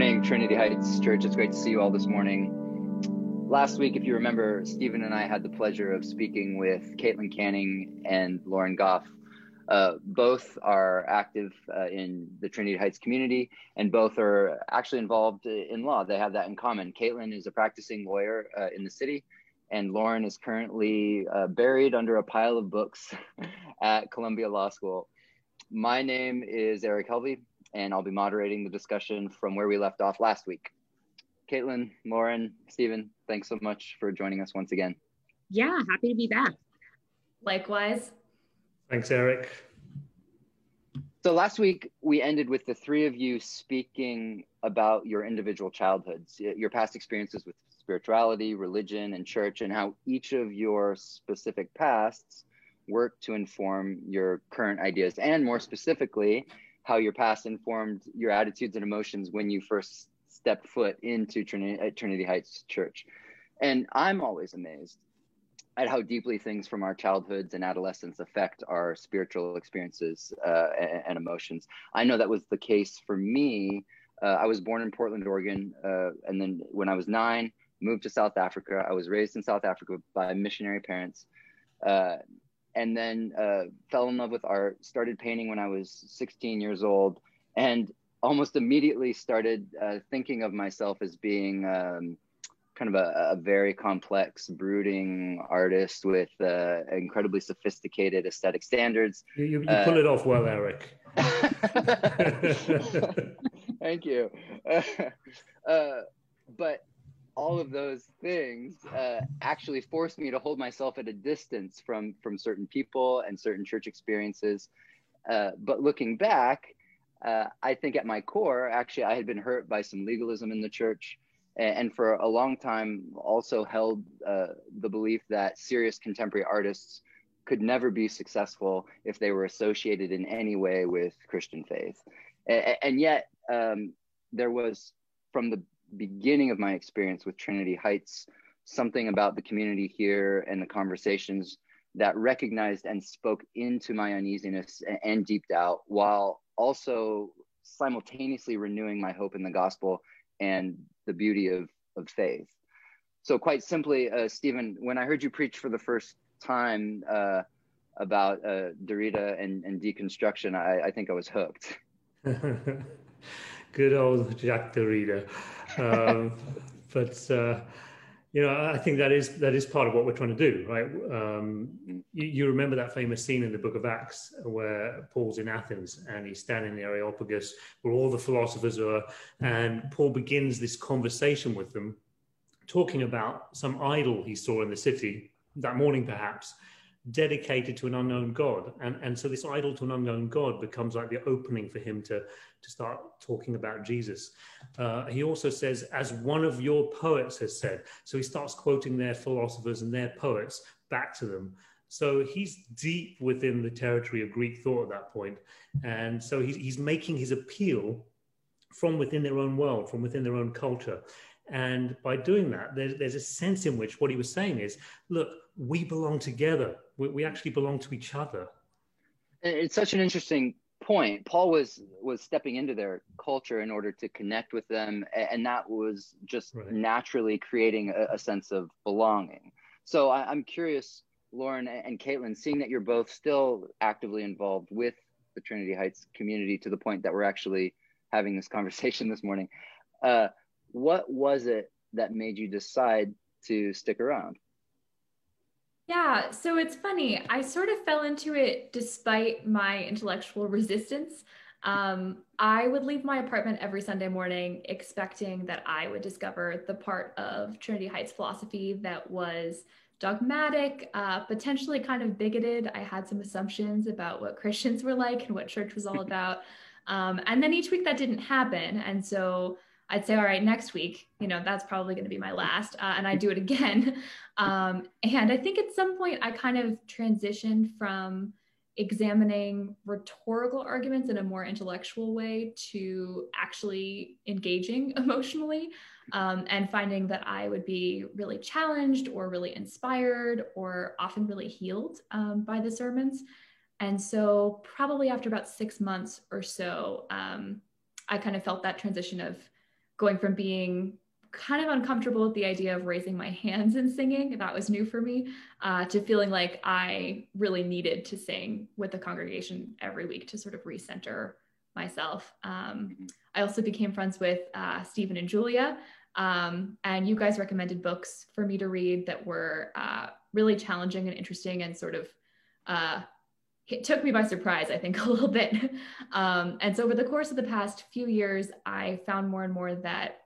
morning, Trinity Heights Church. It's great to see you all this morning. Last week, if you remember, Stephen and I had the pleasure of speaking with Caitlin Canning and Lauren Goff. Uh, both are active uh, in the Trinity Heights community, and both are actually involved in law. They have that in common. Caitlin is a practicing lawyer uh, in the city, and Lauren is currently uh, buried under a pile of books at Columbia Law School. My name is Eric Helvey and I'll be moderating the discussion from where we left off last week. Caitlin, Lauren, Stephen, thanks so much for joining us once again. Yeah, happy to be back. Likewise. Thanks, Eric. So last week we ended with the three of you speaking about your individual childhoods, your past experiences with spirituality, religion, and church, and how each of your specific pasts work to inform your current ideas, and more specifically, how your past informed your attitudes and emotions when you first stepped foot into Trinity, Trinity Heights Church. And I'm always amazed at how deeply things from our childhoods and adolescence affect our spiritual experiences uh, and, and, emotions. I know that was the case for me. Uh, I was born in Portland, Oregon, uh, and then when I was nine, moved to South Africa. I was raised in South Africa by missionary parents. Uh, and then uh, fell in love with art. Started painting when I was 16 years old, and almost immediately started uh, thinking of myself as being um, kind of a, a, very complex, brooding artist with uh, incredibly sophisticated aesthetic standards. You, you, you pull it off well, Eric. Thank you. Uh, but all of those things uh, actually forced me to hold myself at a distance from from certain people and certain church experiences. Uh, but looking back, uh, I think at my core, actually, I had been hurt by some legalism in the church, and, and for a long time, also held uh, the belief that serious contemporary artists could never be successful if they were associated in any way with Christian faith. And, and yet, um, there was from the beginning of my experience with Trinity Heights, something about the community here and the conversations that recognized and spoke into my uneasiness and deep doubt while also simultaneously renewing my hope in the gospel and the beauty of, of faith. So, quite simply, uh, Stephen, when I heard you preach for the first time uh, about uh, and, and deconstruction, I, I think I was hooked. Good old Jacques Derrida. Um, but uh, you know, I think that is that is part of what we're trying to do, right? Um, you, you, remember that famous scene in the Book of Acts where Paul's in Athens and he's standing in the Areopagus where all the philosophers are, and Paul begins this conversation with them, talking about some idol he saw in the city that morning, perhaps, dedicated to an unknown God. And, and so this idol to an unknown God becomes like the opening for him to, to start talking about Jesus. Uh, he also says, as one of your poets has said. So he starts quoting their philosophers and their poets back to them. So he's deep within the territory of Greek thought at that. And so he's, he's making his appeal from within their own world, from within their own culture. And by doing that, there's, there's a sense in which what he was saying is, look, we belong together. We, we actually belong to each other. It's such an interesting point. Paul was was stepping into their culture in order to connect with them, and that was just right. naturally creating a, a, sense of belonging. So I, I'm curious, Lauren and Caitlin, seeing that you're both still actively involved with the Trinity Heights community to the point that we're actually having this conversation this morning. Uh, what was it that made you decide to stick around? Yeah, so it's funny. I sort of fell into it despite my intellectual resistance. Um, I would leave my apartment every Sunday morning expecting that I would discover the part of Trinity Heights philosophy that was dogmatic, uh, potentially kind of bigoted. I had some assumptions about what Christians were like and what church was all about. Um, and then each week that didn't happen. And so I'd say, all right, next week, you know, that's probably going to be my last. Uh, and I do it again. Um, and I think at some point I kind of transitioned from examining rhetorical arguments in a more intellectual way to actually engaging emotionally um, and finding that I would be really challenged or really inspired or often really healed um, by the sermons. And so, probably after about six months or so, um, I kind of felt that transition of going from being kind of uncomfortable with the idea of raising my hands and singing. That was new for me, uh, to feeling like I really needed to sing with the congregation every week to sort of recenter myself. Um, mm-hmm. I also became friends with uh, Stephen and Julia, um, and you guys recommended books for me to read that were uh, really challenging and interesting and sort of uh, it took me by surprise, I think, a little bit. Um, and so over the course of the past few years, I found more and more that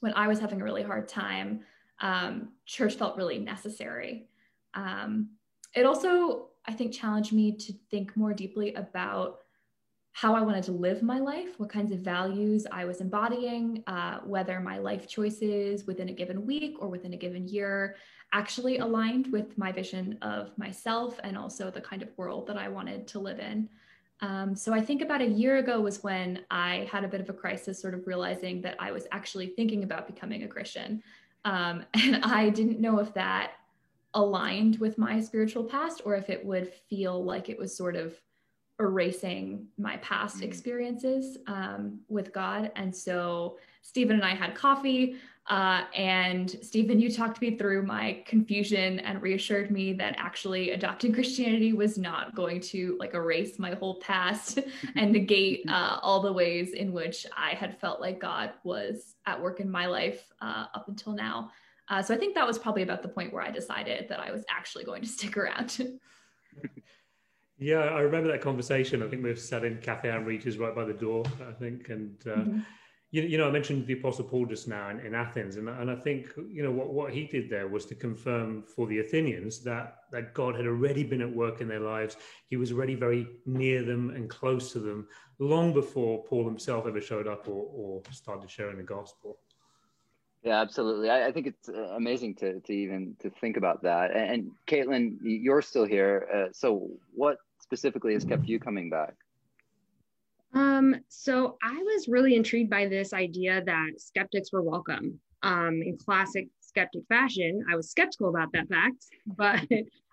when I was having a really hard time, um, church felt really necessary. Um, it also, I think, challenged me to think more deeply about how I wanted to live my life, what kinds of values I was embodying, uh, whether my life choices within a given week or within a given year actually aligned with my vision of myself and also the kind of world that I wanted to live in. Um, so I think about a year ago was when I had a bit of a crisis, sort of realizing that I was actually thinking about becoming a Christian. Um, and I didn't know if that aligned with my spiritual past or if it would feel like it was sort of erasing my past mm. experiences um, with God. And so Stephen and I had coffee. Uh, and Stephen, you talked me through my confusion and reassured me that actually adopting Christianity was not going to like erase my whole past and negate uh, all the ways in which I had felt like God was at work in my life uh, up until now. Uh, so I think that was probably about the point where I decided that I was actually going to stick around. yeah, I remember that conversation. I think we were sat in Cafe Amritas right by the door, I think, and. Uh, mm-hmm you, you know, I mentioned the Apostle Paul just now in, in Athens, and, and I think you know what, what he did there was to confirm for the Athenians that that God had already been at work in their lives. He was already very near them and close to them long before Paul himself ever showed up or, or started sharing the gospel. Yeah, absolutely. I, I think it's uh, amazing to to even to think about that. And, and Caitlin, you're still here. Uh, so, what specifically has kept you coming back? Um, so I was really intrigued by this idea that skeptics were welcome. Um, in classic skeptic fashion, I was skeptical about that fact, but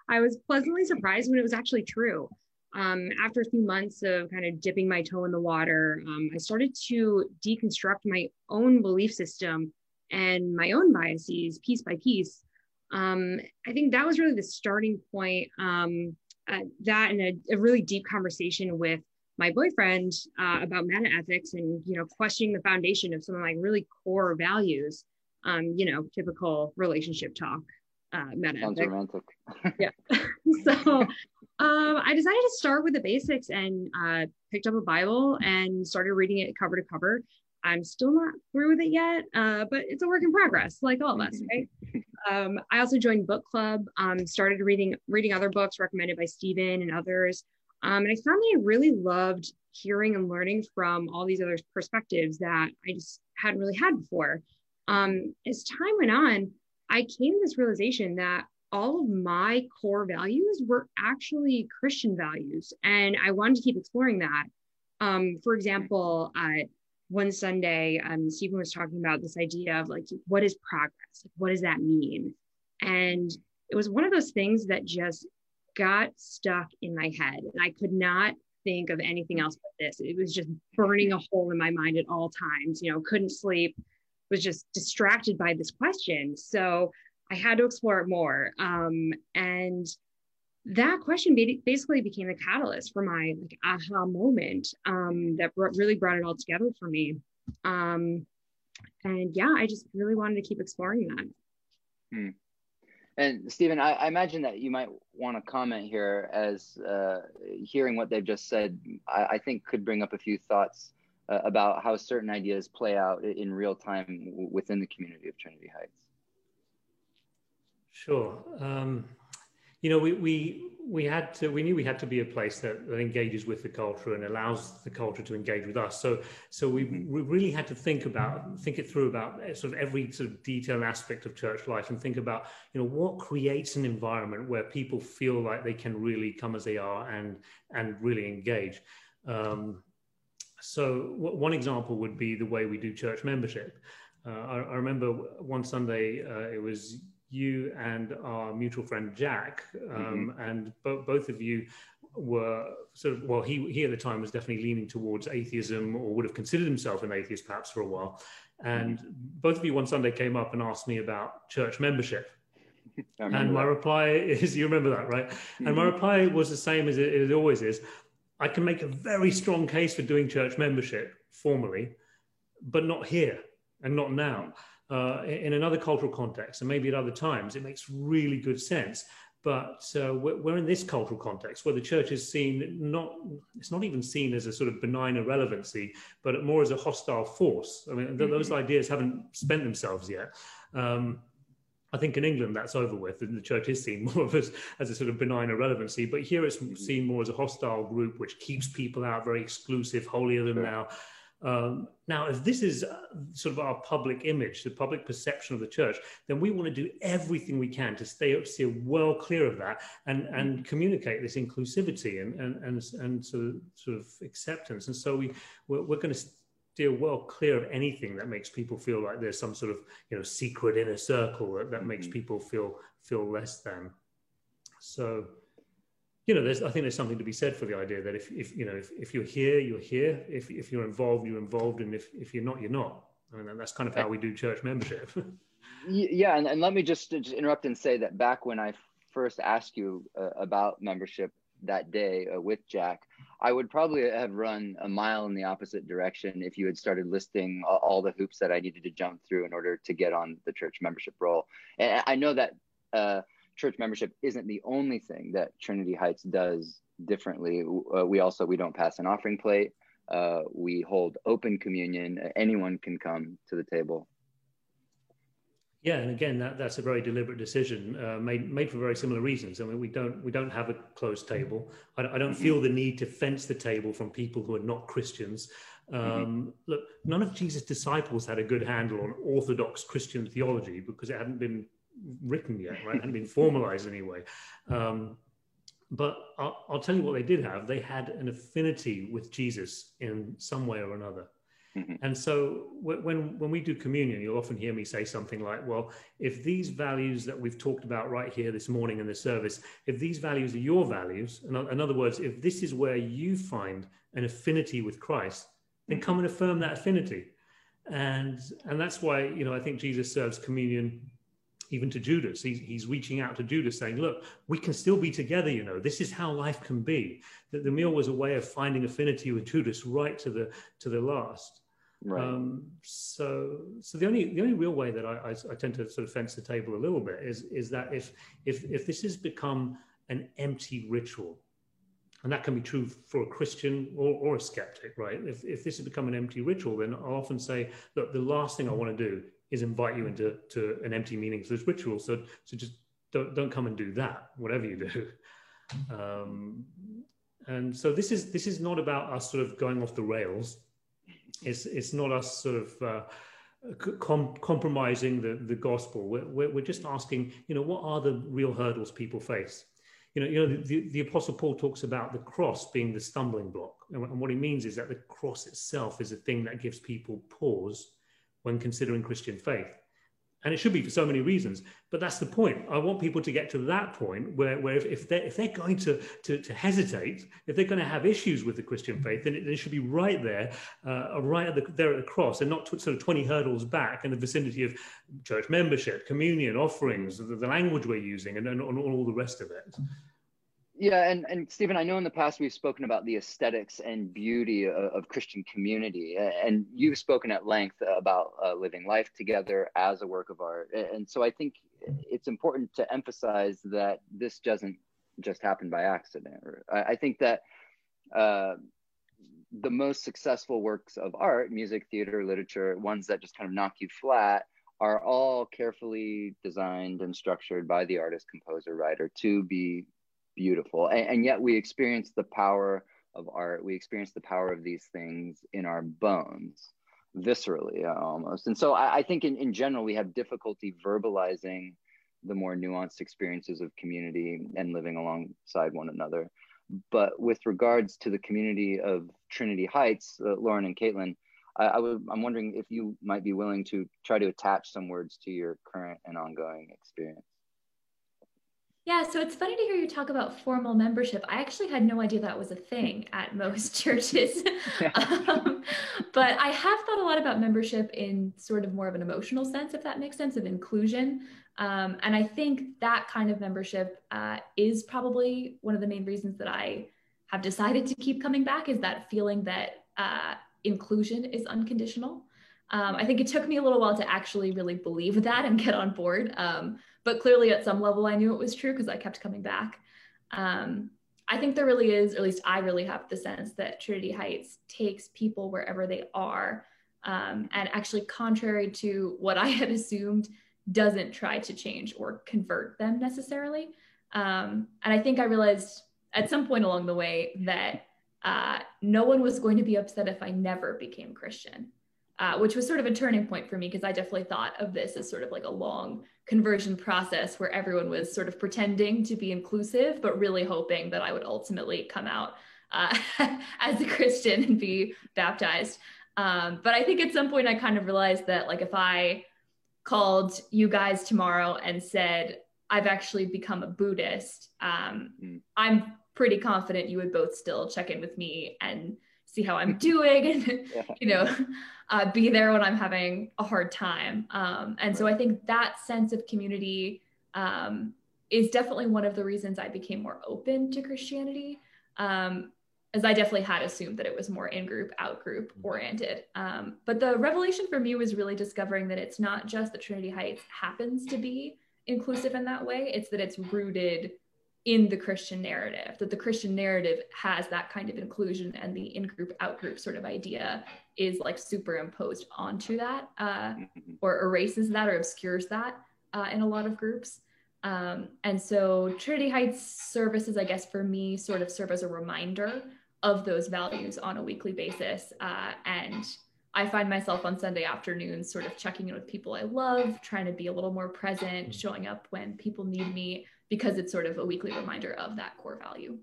I was pleasantly surprised when it was actually true. Um, after a few months of kind of dipping my toe in the water, um, I started to deconstruct my own belief system and my own biases piece by piece. Um, I think that was really the starting point. Um, uh, that and a, a, really deep conversation with my boyfriend uh, about meta ethics and you know questioning the foundation of some of my really core values um, you know typical relationship talk uh, meta Sounds romantic. Yeah. So um, i decided to start with the basics and uh, picked up a bible and started reading it cover to cover. I'm still not through with it yet uh, but it's a work in progress like all of us right um, i also joined book club um, started reading reading other books recommended by stephen and others um, and I found that I really loved hearing and learning from all these other perspectives that I just hadn't really had before. Um, as time went on, I came to this realization that all of my core values were actually Christian values, and I wanted to keep exploring that. Um, for example, uh, one Sunday, um, Stephen was talking about this idea of like, what is progress? What does that mean? And it was one of those things that just got stuck in my head and I could not think of anything else but this. It was just burning a hole in my mind at all times, you know, couldn't sleep, was just distracted by this question. So I had to explore it more. Um, and that question basically became the catalyst for my like aha moment um, that br- really brought it all together for me. Um, and yeah, I just really wanted to keep exploring that. Hmm. And Stephen, I, I, imagine that you might want to comment here as uh, hearing what they've just said, I, I, think could bring up a few thoughts uh, about how certain ideas play out in real time within the community of Trinity Heights. Sure. Um, you know, we, we we had to we knew we had to be a place that, that engages with the culture and allows the culture to engage with us. So so we, we really had to think about think it through about sort of every sort of detailed aspect of church life and think about you know what creates an environment where people feel like they can really come as they are and and really engage. Um, so one example would be the way we do church membership. Uh, I, I, remember one Sunday uh, it was you and our mutual friend Jack, um, mm-hmm. and bo- both of you were sort of well he he at the time was definitely leaning towards atheism or would have considered himself an atheist perhaps for a while And both of you one Sunday came up and asked me about church membership. And my that. reply is, you remember that, right? Mm-hmm. And my mm-hmm. reply was the same as it, it always is. I can make a very strong case for doing church membership formally, but not here and not now. Uh, in another cultural context and maybe at other times, it makes really good sense. But uh, we're, we're, in this cultural context where the church is seen not, it's not even seen as a sort of benign irrelevancy, but more as a hostile force. I mean, mm-hmm. those ideas haven't spent themselves yet. Um, I think in England that's over with, and the church is seen more of as, as a sort of benign irrelevancy. But here it's mm-hmm. seen more as a hostile group which keeps people out, very exclusive, holier than thou. Um, now, if this is uh, sort of our public image, the public perception of the church, then we want to do everything we can to stay up, steer well clear of that and, and mm-hmm. communicate this inclusivity and, and, and, and sort, of, sort of acceptance. And so we, we're, we're going to steer well clear of anything that makes people feel like there's some sort of you know secret inner circle that, that mm-hmm. makes people feel feel less than. So, you know, there's I think there's something to be said for the idea that if, if you know if, if you're here, you're here. If if you're involved, you're involved, and if if you're not, you're not. I mean, that's kind of how we do church membership. yeah, and, and let me just, just interrupt and say that back when I first asked you uh, about membership that day uh, with Jack, I would probably have run a mile in the opposite direction if you had started listing all the hoops that I needed to jump through in order to get on the church membership roll. And I know that uh, church membership isn't the only thing that Trinity Heights does differently. Uh, we also we don't pass an offering plate. Uh, we hold open communion. Anyone can come to the table. Yeah, and again, that, that's a very deliberate decision uh, made made for very similar reasons. I mean, we don't we don't have a closed table. I, I don't feel the need to fence the table from people who are not Christians. Um, mm-hmm. Look, none of Jesus' disciples had a good handle on Orthodox Christian theology because it hadn't been written yet, right? It hadn't been formalized anyway. Um, but I'll, I'll tell you what they did have. They had an affinity with Jesus in some way or another. Mm-hmm. And so when when we do communion, you'll often hear me say something like, "Well, if these values that we've talked about right here this morning in the service, if these values are your values, and in other words, if this is where you find an affinity with Christ, then come and affirm that affinity." And and that's why you know I think Jesus serves communion even to Judas. He's, he's reaching out to Judas saying, Look, we can still be together, you know. This is how life can be. That the meal was a way of finding affinity with Judas right to the to the last. Right. Um, so, so the only the only real way that I, I, I, tend to sort of fence the table a little bit is is that if if if this has become an empty ritual, and that can be true for a Christian or, or a skeptic, right? If if this has become an empty ritual, then I'll often say, look, the last thing I want to do is invite you into to an empty meaningless ritual. So so just don't don't come and do that, whatever you do. Um, and so this is this is not about us sort of going off the rails it's it's not us sort of uh, com- compromising the the gospel. We're, we're, we're just asking, you know, what are the real hurdles people face? You know, you know, the, the, Apostle Paul talks about the cross being the stumbling block, and, and what he means is that the cross itself is a thing that gives people pause when considering Christian faith. And it should be for so many reasons but that's the point. I want people to get to that point where, where if, if, they're, if they're going to, to, to hesitate if they're going to have issues with the christian faith then it, it should be right there uh, right at the, there at the cross and not sort of 20 hurdles back in the vicinity of church membership communion offerings the, the language we're using and, and, and all the rest of it yeah, and, and Stephen, I know in the past we've spoken about the aesthetics and beauty of, of Christian community, and you've spoken at length about uh, living life together as a work of art. And so I think it's important to emphasize that this doesn't just happen by accident. I, think that uh, the most successful works of art, music, theater, literature, ones that just kind of knock you flat, are all carefully designed and structured by the artist, composer, writer to be beautiful. And, and, yet we experience the power of art. We experience the power of these things in our bones viscerally uh, almost. And so I, I, think in, in general we have difficulty verbalizing the more nuanced experiences of community and living alongside one another. But with regards to the community of trinity heights uh, lauren and caitlin I, I would, i'm wondering if you might be willing to try to attach some words to your current and ongoing experience Yeah, so it's funny to hear you talk about formal membership. I actually had no idea that was a thing at most churches. um, but I have thought a lot about membership in sort of more of an emotional sense, if that makes sense, of inclusion. Um, and I think that kind of membership uh, is probably one of the main reasons that I have decided to keep coming back is that feeling that uh, inclusion is unconditional. Um, I think it took me a little while to actually really believe that and get on board. Um, but clearly, at some level, I knew it was true because I kept coming back. Um, I think there really is, or at least I really have the sense that Trinity Heights takes people wherever they are. Um, and actually, contrary to what I had assumed, doesn't try to change or convert them necessarily. Um, and I think I realized at some point along the way that uh, no one was going to be upset if I never became Christian, uh, which was sort of a turning point for me because I definitely thought of this as sort of like a long conversion process where everyone was sort of pretending to be inclusive, but really hoping that I would ultimately come out uh, as a Christian and be baptized. Um, but I think at some point I kind of realized that like if I called you guys tomorrow and said, I've actually become a Buddhist, um, mm. I'm pretty confident you would both still check in with me and see how I'm doing and, yeah. you know, uh, be there when I'm having a hard time. Um, and so I think that sense of community um, is definitely one of the reasons I became more open to Christianity. Um, as I definitely had assumed that it was more in group, out group mm-hmm. oriented. Um, but the revelation for me was really discovering that it's not just that Trinity Heights happens to be inclusive in that way, it's that it's rooted in the Christian narrative, that the Christian narrative has that kind of inclusion and the in group, out group sort of idea is like superimposed onto that uh, mm-hmm. or erases that or obscures that uh, in a lot of groups. Um, and so Trinity Heights services, I guess, for me, sort of serve as a reminder of those values on a weekly basis. Uh, and I find myself on Sunday afternoons sort of checking in with people I love, trying to be a little more present, showing up when people need me, because it's sort of a weekly reminder of that core value.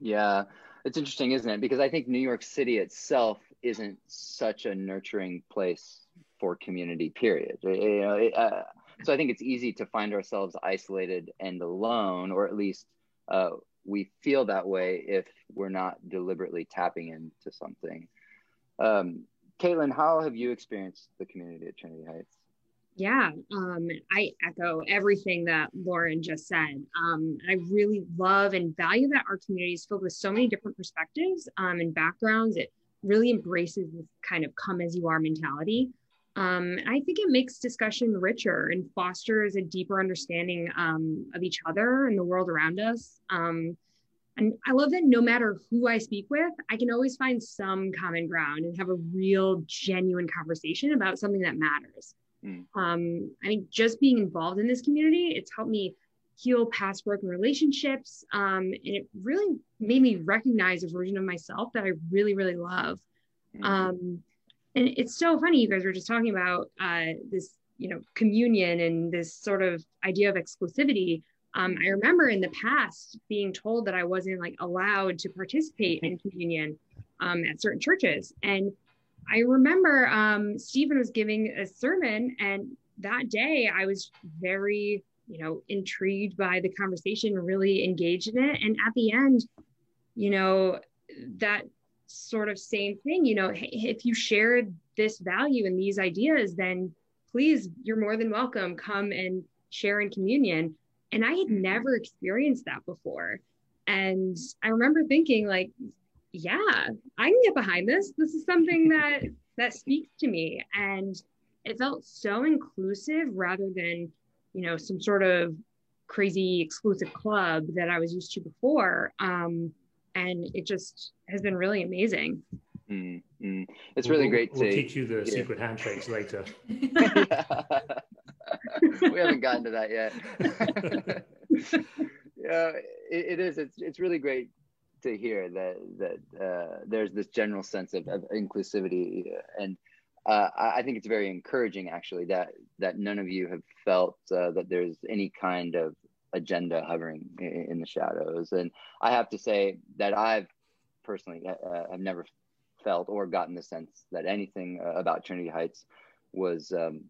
Yeah, it's interesting, isn't it? Because I think New York City itself isn't such a nurturing place for community, period. You know, it, uh, so I think it's easy to find ourselves isolated and alone, or at least uh, we feel that way if we're not deliberately tapping into something. Um, Caitlin, how have you experienced the community at Trinity Heights? Yeah, um, I echo everything that Lauren just said. Um, I really love and value that our community is filled with so many different perspectives um, and backgrounds. It really embraces this kind of come as you are mentality. Um, I think it makes discussion richer and fosters a deeper understanding um, of each other and the world around us. Um, and I love that no matter who I speak with, I can always find some common ground and have a real, genuine conversation about something that matters. Mm. Um, I mean, just being involved in this community, it's helped me heal past broken relationships. Um, and it really made me recognize a version of myself that I really, really love. Mm. Um, and it's so funny you guys were just talking about uh, this you know communion and this sort of idea of exclusivity um, i remember in the past being told that i wasn't like allowed to participate in communion um, at certain churches and i remember um, stephen was giving a sermon and that day i was very you know intrigued by the conversation really engaged in it. And at the end you know that sort of same thing you know if you shared this value and these ideas then please you're more than welcome. Come and share in communion. And i had mm-hmm. never experienced that before. And i remember thinking like yeah i can get behind this this is something that that speaks to me and it felt so inclusive rather than you know some sort of crazy exclusive club that i was used to before um, and it just has been really amazing. Mm-hmm. It's really we'll, great we'll to teach you the secret handshakes later. we haven't gotten to that yet. yeah, it, it is. It's it's really great to hear that that uh, there's this general sense of, of inclusivity, and uh, I think it's very encouraging actually that that none of you have felt uh, that there's any kind of agenda hovering in, in the shadows. And I have to say that I've personally uh, uh, have never felt or gotten the sense that anything uh, about Trinity Heights was um,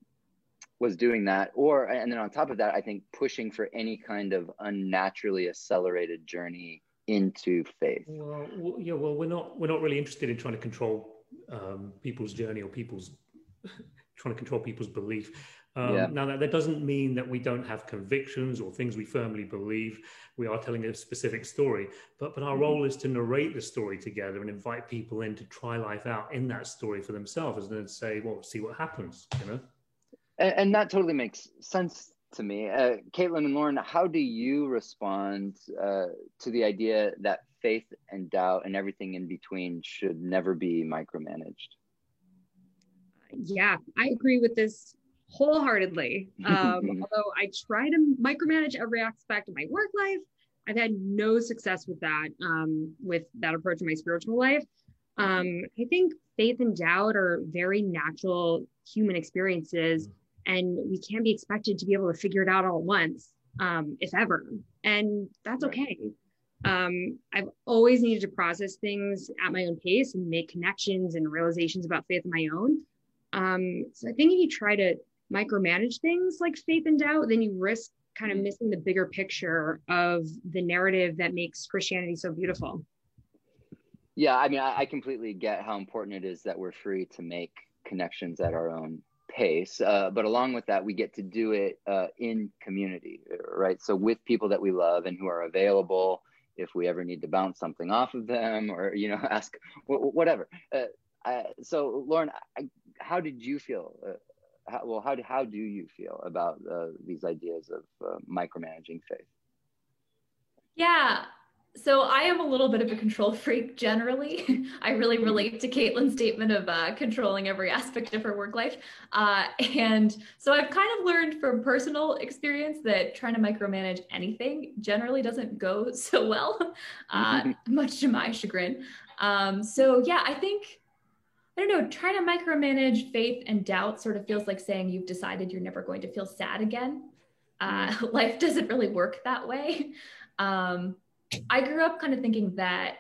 was doing that or and then on top of that i think pushing for any kind of unnaturally accelerated journey into faith well, well yeah well we're not we're not really interested in trying to control um, people's journey or people's trying to control people's belief um, yeah. Now, that, that doesn't mean that we don't have convictions or things we firmly believe. We are telling a specific story, but, but our mm-hmm. role is to narrate the story together and invite people in to try life out in that story for themselves and then say, well, see what happens, you know? And, and that totally makes sense to me. Uh, Caitlin and Lauren, how do you respond uh, to the idea that faith and doubt and everything in between should never be micromanaged? Yeah, I agree with this wholeheartedly. Um, although I try to micromanage every aspect of my work life, I've had no success with that, um, with that approach in my spiritual life. Um, I think faith and doubt are very natural human experiences, and we can't be expected to be able to figure it out all at once, um, if ever. And that's okay. Um, I've always needed to process things at my own pace and make connections and realizations about faith of my own. Um, so I think if you try to micromanage things like faith and doubt, then you risk kind of mm-hmm. missing the bigger picture of the narrative that makes Christianity so beautiful. Yeah, I mean, I, I completely get how important it is that we're free to make connections at our own pace. Uh, but along with that, we get to do it uh, in community, right? So with people that we love and who are available if we ever need to bounce something off of them or, you know, ask whatever. Uh, I, so, Lauren, I, how did you feel uh, how, well, how do, how do you feel about uh, these ideas of uh, micromanaging faith? Yeah. So I am a little bit of a control freak generally. I really mm-hmm. relate to Caitlin's statement of uh, controlling every aspect of her work life. Uh, and so I've kind of learned from personal experience that trying to micromanage anything generally doesn't go so well, uh, much to my chagrin. Um, so yeah, I think I don't know, trying to micromanage faith and doubt sort of feels like saying you've decided you're never going to feel sad again. Uh, mm. life doesn't really work that way. Um, I grew up kind of thinking that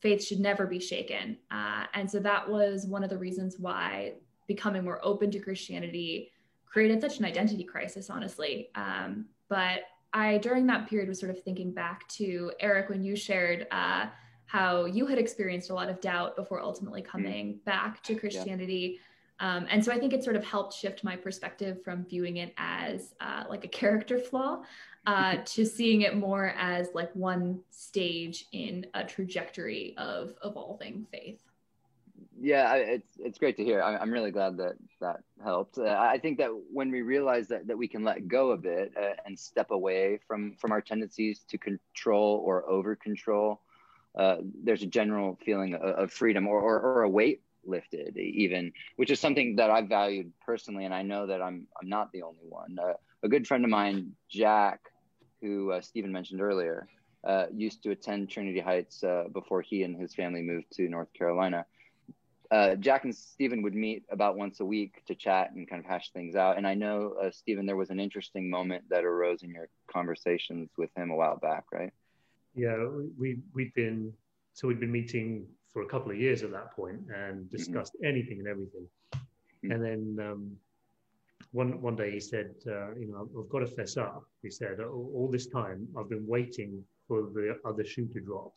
faith should never be shaken. Uh, and so that was one of the reasons why becoming more open to Christianity created such an identity crisis, honestly. Um, but I, during that period, was sort of thinking back to Eric when you shared. Uh, how you had experienced a lot of doubt before ultimately mm. coming mm. back to Christianity. Yeah. Um, and so I think it sort of helped shift my perspective from viewing it as uh, like a character flaw uh, to seeing it more as like one stage in a trajectory of evolving faith. Yeah, it's it's great to hear. I'm really glad that that helped. Uh, I think that when we realize that that we can let go of it uh, and step away from from our tendencies to control or over control, uh, there's a general feeling of, of freedom or, or, or, a weight lifted even which is something that i've valued personally and i know that i'm i'm not the only one uh, a good friend of mine jack who uh, stephen mentioned earlier uh, used to attend trinity heights uh, before he and his family moved to north carolina jack and stephen would meet about once a week to chat and kind of hash things out and i know stephen there was an interesting moment that arose in your conversations with him a while back right yeah, we we'd been so we'd been meeting for a couple of years at that point and mm-hmm. discussed mm-hmm. anything and everything. Mm-hmm. And then um, one one day he said, uh, you know, I've got to fess up. He said, all, this time I've been waiting for the other shoe to drop.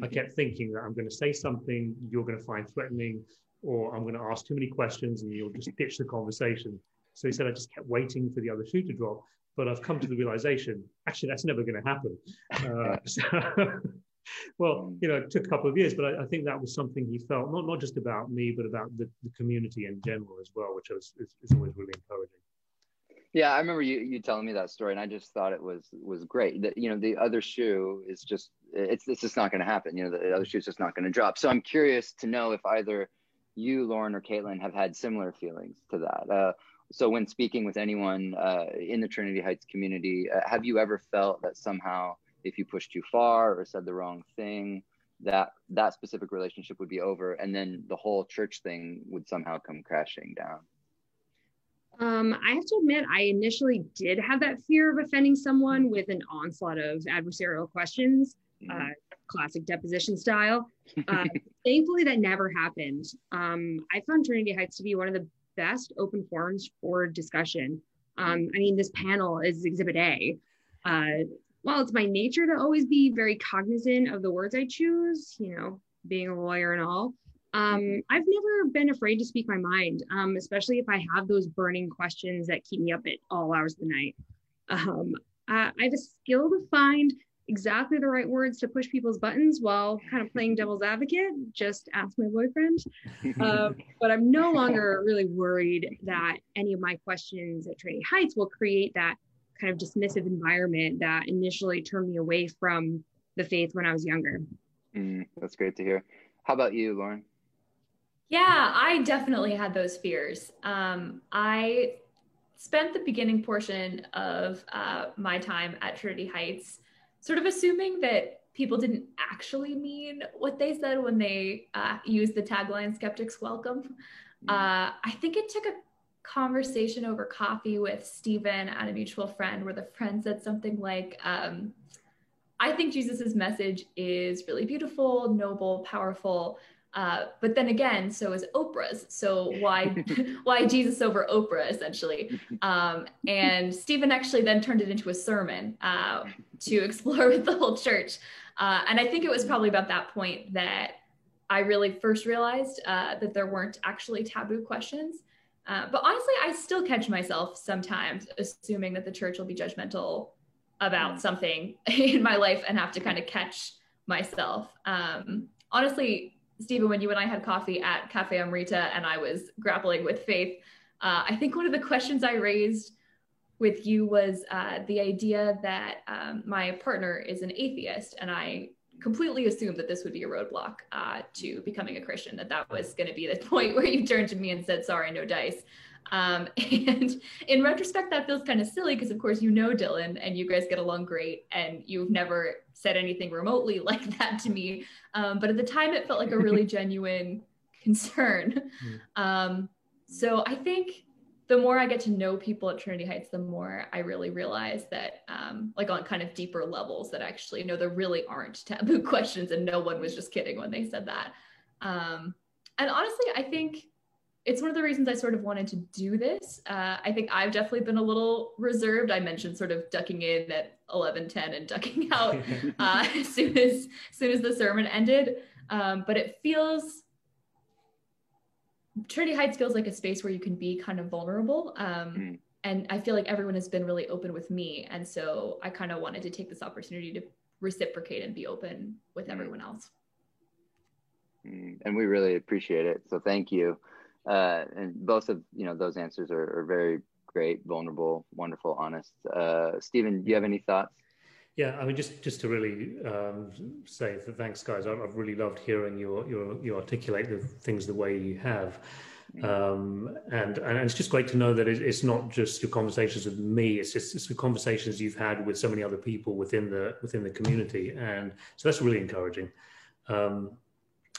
Mm-hmm. I kept thinking that I'm going to say something you're going to find threatening, or I'm going to ask too many questions and you'll just ditch the conversation. So he said, I just kept waiting for the other shoe to drop but I've come to the realization actually that's never going to happen. Uh, so, well, you know, it took a couple of years, but I, I, think that was something he felt not not just about me, but about the, the community in general as well, which was is, is always really encouraging. Yeah, I remember you, you telling me that story, and I just thought it was was great. That you know, the other shoe is just it's it's just not going to happen. You know, the other shoe is just not going to drop. So I'm curious to know if either you, Lauren, or Caitlin have had similar feelings to that. Uh, so when speaking with anyone uh, in the Trinity Heights community, uh, have you ever felt that somehow if you pushed too far or said the wrong thing, that that specific relationship would be over, and then the whole church thing would somehow come crashing down? Um, I have to admit, I initially did have that fear of offending someone with an onslaught of adversarial questions, mm-hmm. uh, classic deposition style. Uh, thankfully, that never happened. Um, I found Trinity Heights to be one of the best open forums for discussion. Um, I mean, this panel is Exhibit A. Uh, while it's my nature to always be very cognizant of the words I choose, you know, being a lawyer and all, um, I've never been afraid to speak my mind, um, especially if I have those burning questions that keep me up at all hours of the night. Um, I, I have a skill to find exactly the right words to push people's buttons while kind of playing devil's advocate. Just ask my boyfriend. Uh, but I'm no longer really worried that any of my questions at Trinity Heights will create that kind of dismissive environment that initially turned me away from the faith when I was younger. Mm, that's great to hear. How about you, Lauren? Yeah, I definitely had those fears. Um, I spent the beginning portion of uh, my time at Trinity Heights sort of assuming that people didn't actually mean what they said when they uh, used the tagline skeptics welcome mm. uh, i think it took a conversation over coffee with stephen and a mutual friend where the friend said something like um, i think jesus's message is really beautiful noble powerful uh, but then again, so is Oprah's. So why why Jesus over Oprah essentially? Um, and Stephen actually then turned it into a sermon uh, to explore with the whole church. Uh, and I think it was probably about that point that I really first realized uh, that there weren't actually taboo questions. Uh, but honestly, I still catch myself sometimes assuming that the church will be judgmental about mm. something in my life and have to kind of catch myself. Um, honestly, Stephen, when you and I had coffee at Cafe Amrita and I was grappling with faith, uh, I think one of the questions I raised with you was uh, the idea that um, my partner is an atheist, and I completely assumed that this would be a roadblock uh, to becoming a Christian, that that was going to be the point where you turned to me and said, sorry, no dice. Um, and in retrospect, that feels kind of silly because, of course, you know Dylan and you guys get along great, and you've never said anything remotely like that to me. Um, but at the time, it felt like a really genuine concern. Hmm. Um, so I think the more I get to know people at Trinity Heights, the more I really realize that, um, like on kind of deeper levels, that actually, no, there really aren't taboo questions, and no one was just kidding when they said that. Um, and honestly, I think it's one of the reasons I sort of wanted to do this. Uh, I think I've definitely been a little reserved. I mentioned sort of ducking in at eleven ten and ducking out uh, as soon as, as soon as the sermon ended. Um, but it feels Trinity Heights feels like a space where you can be kind of vulnerable. Um, mm. And I feel like everyone has been really open with me, and so I kind of wanted to take this opportunity to reciprocate and be open with mm. everyone else. Mm. And we really appreciate it. So thank you uh, and both of you know those answers are, are very great, vulnerable, wonderful, honest. Uh, Stephen, do you have any thoughts? Yeah, I mean, just just to really um, say thanks, guys. I've, I've really loved hearing you you you articulate the things the way you have, um, and and it's just great to know that it's not just your conversations with me. It's just it's the conversations you've had with so many other people within the within the community, and so that's really encouraging. Um,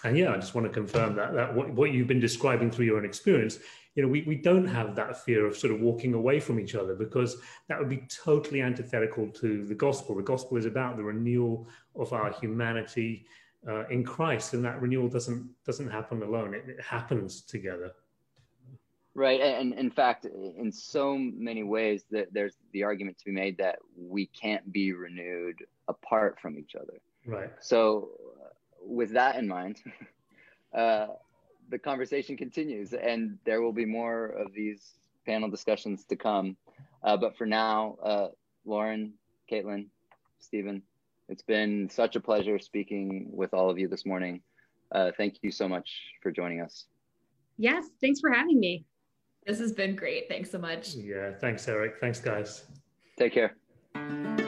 and yeah, I just want to confirm that that what, what you've been describing through your own experience, you know, we, we don't have that fear of sort of walking away from each other because that would be totally antithetical to the gospel. The gospel is about the renewal of our humanity uh, in Christ, and that renewal doesn't doesn't happen alone. It, it happens together. Right, and in fact, in so many ways, that there's the argument to be made that we can't be renewed apart from each other. Right. So with that in mind, uh, the conversation continues, and there will be more of these panel discussions to come. Uh, but for now, uh, Lauren, Caitlin, Stephen, it's been such a pleasure speaking with all of you this morning. Uh, thank you so much for joining us. Yes, thanks for having me. This has been great. Thanks so much. Yeah, thanks, Eric. Thanks, guys. Take care.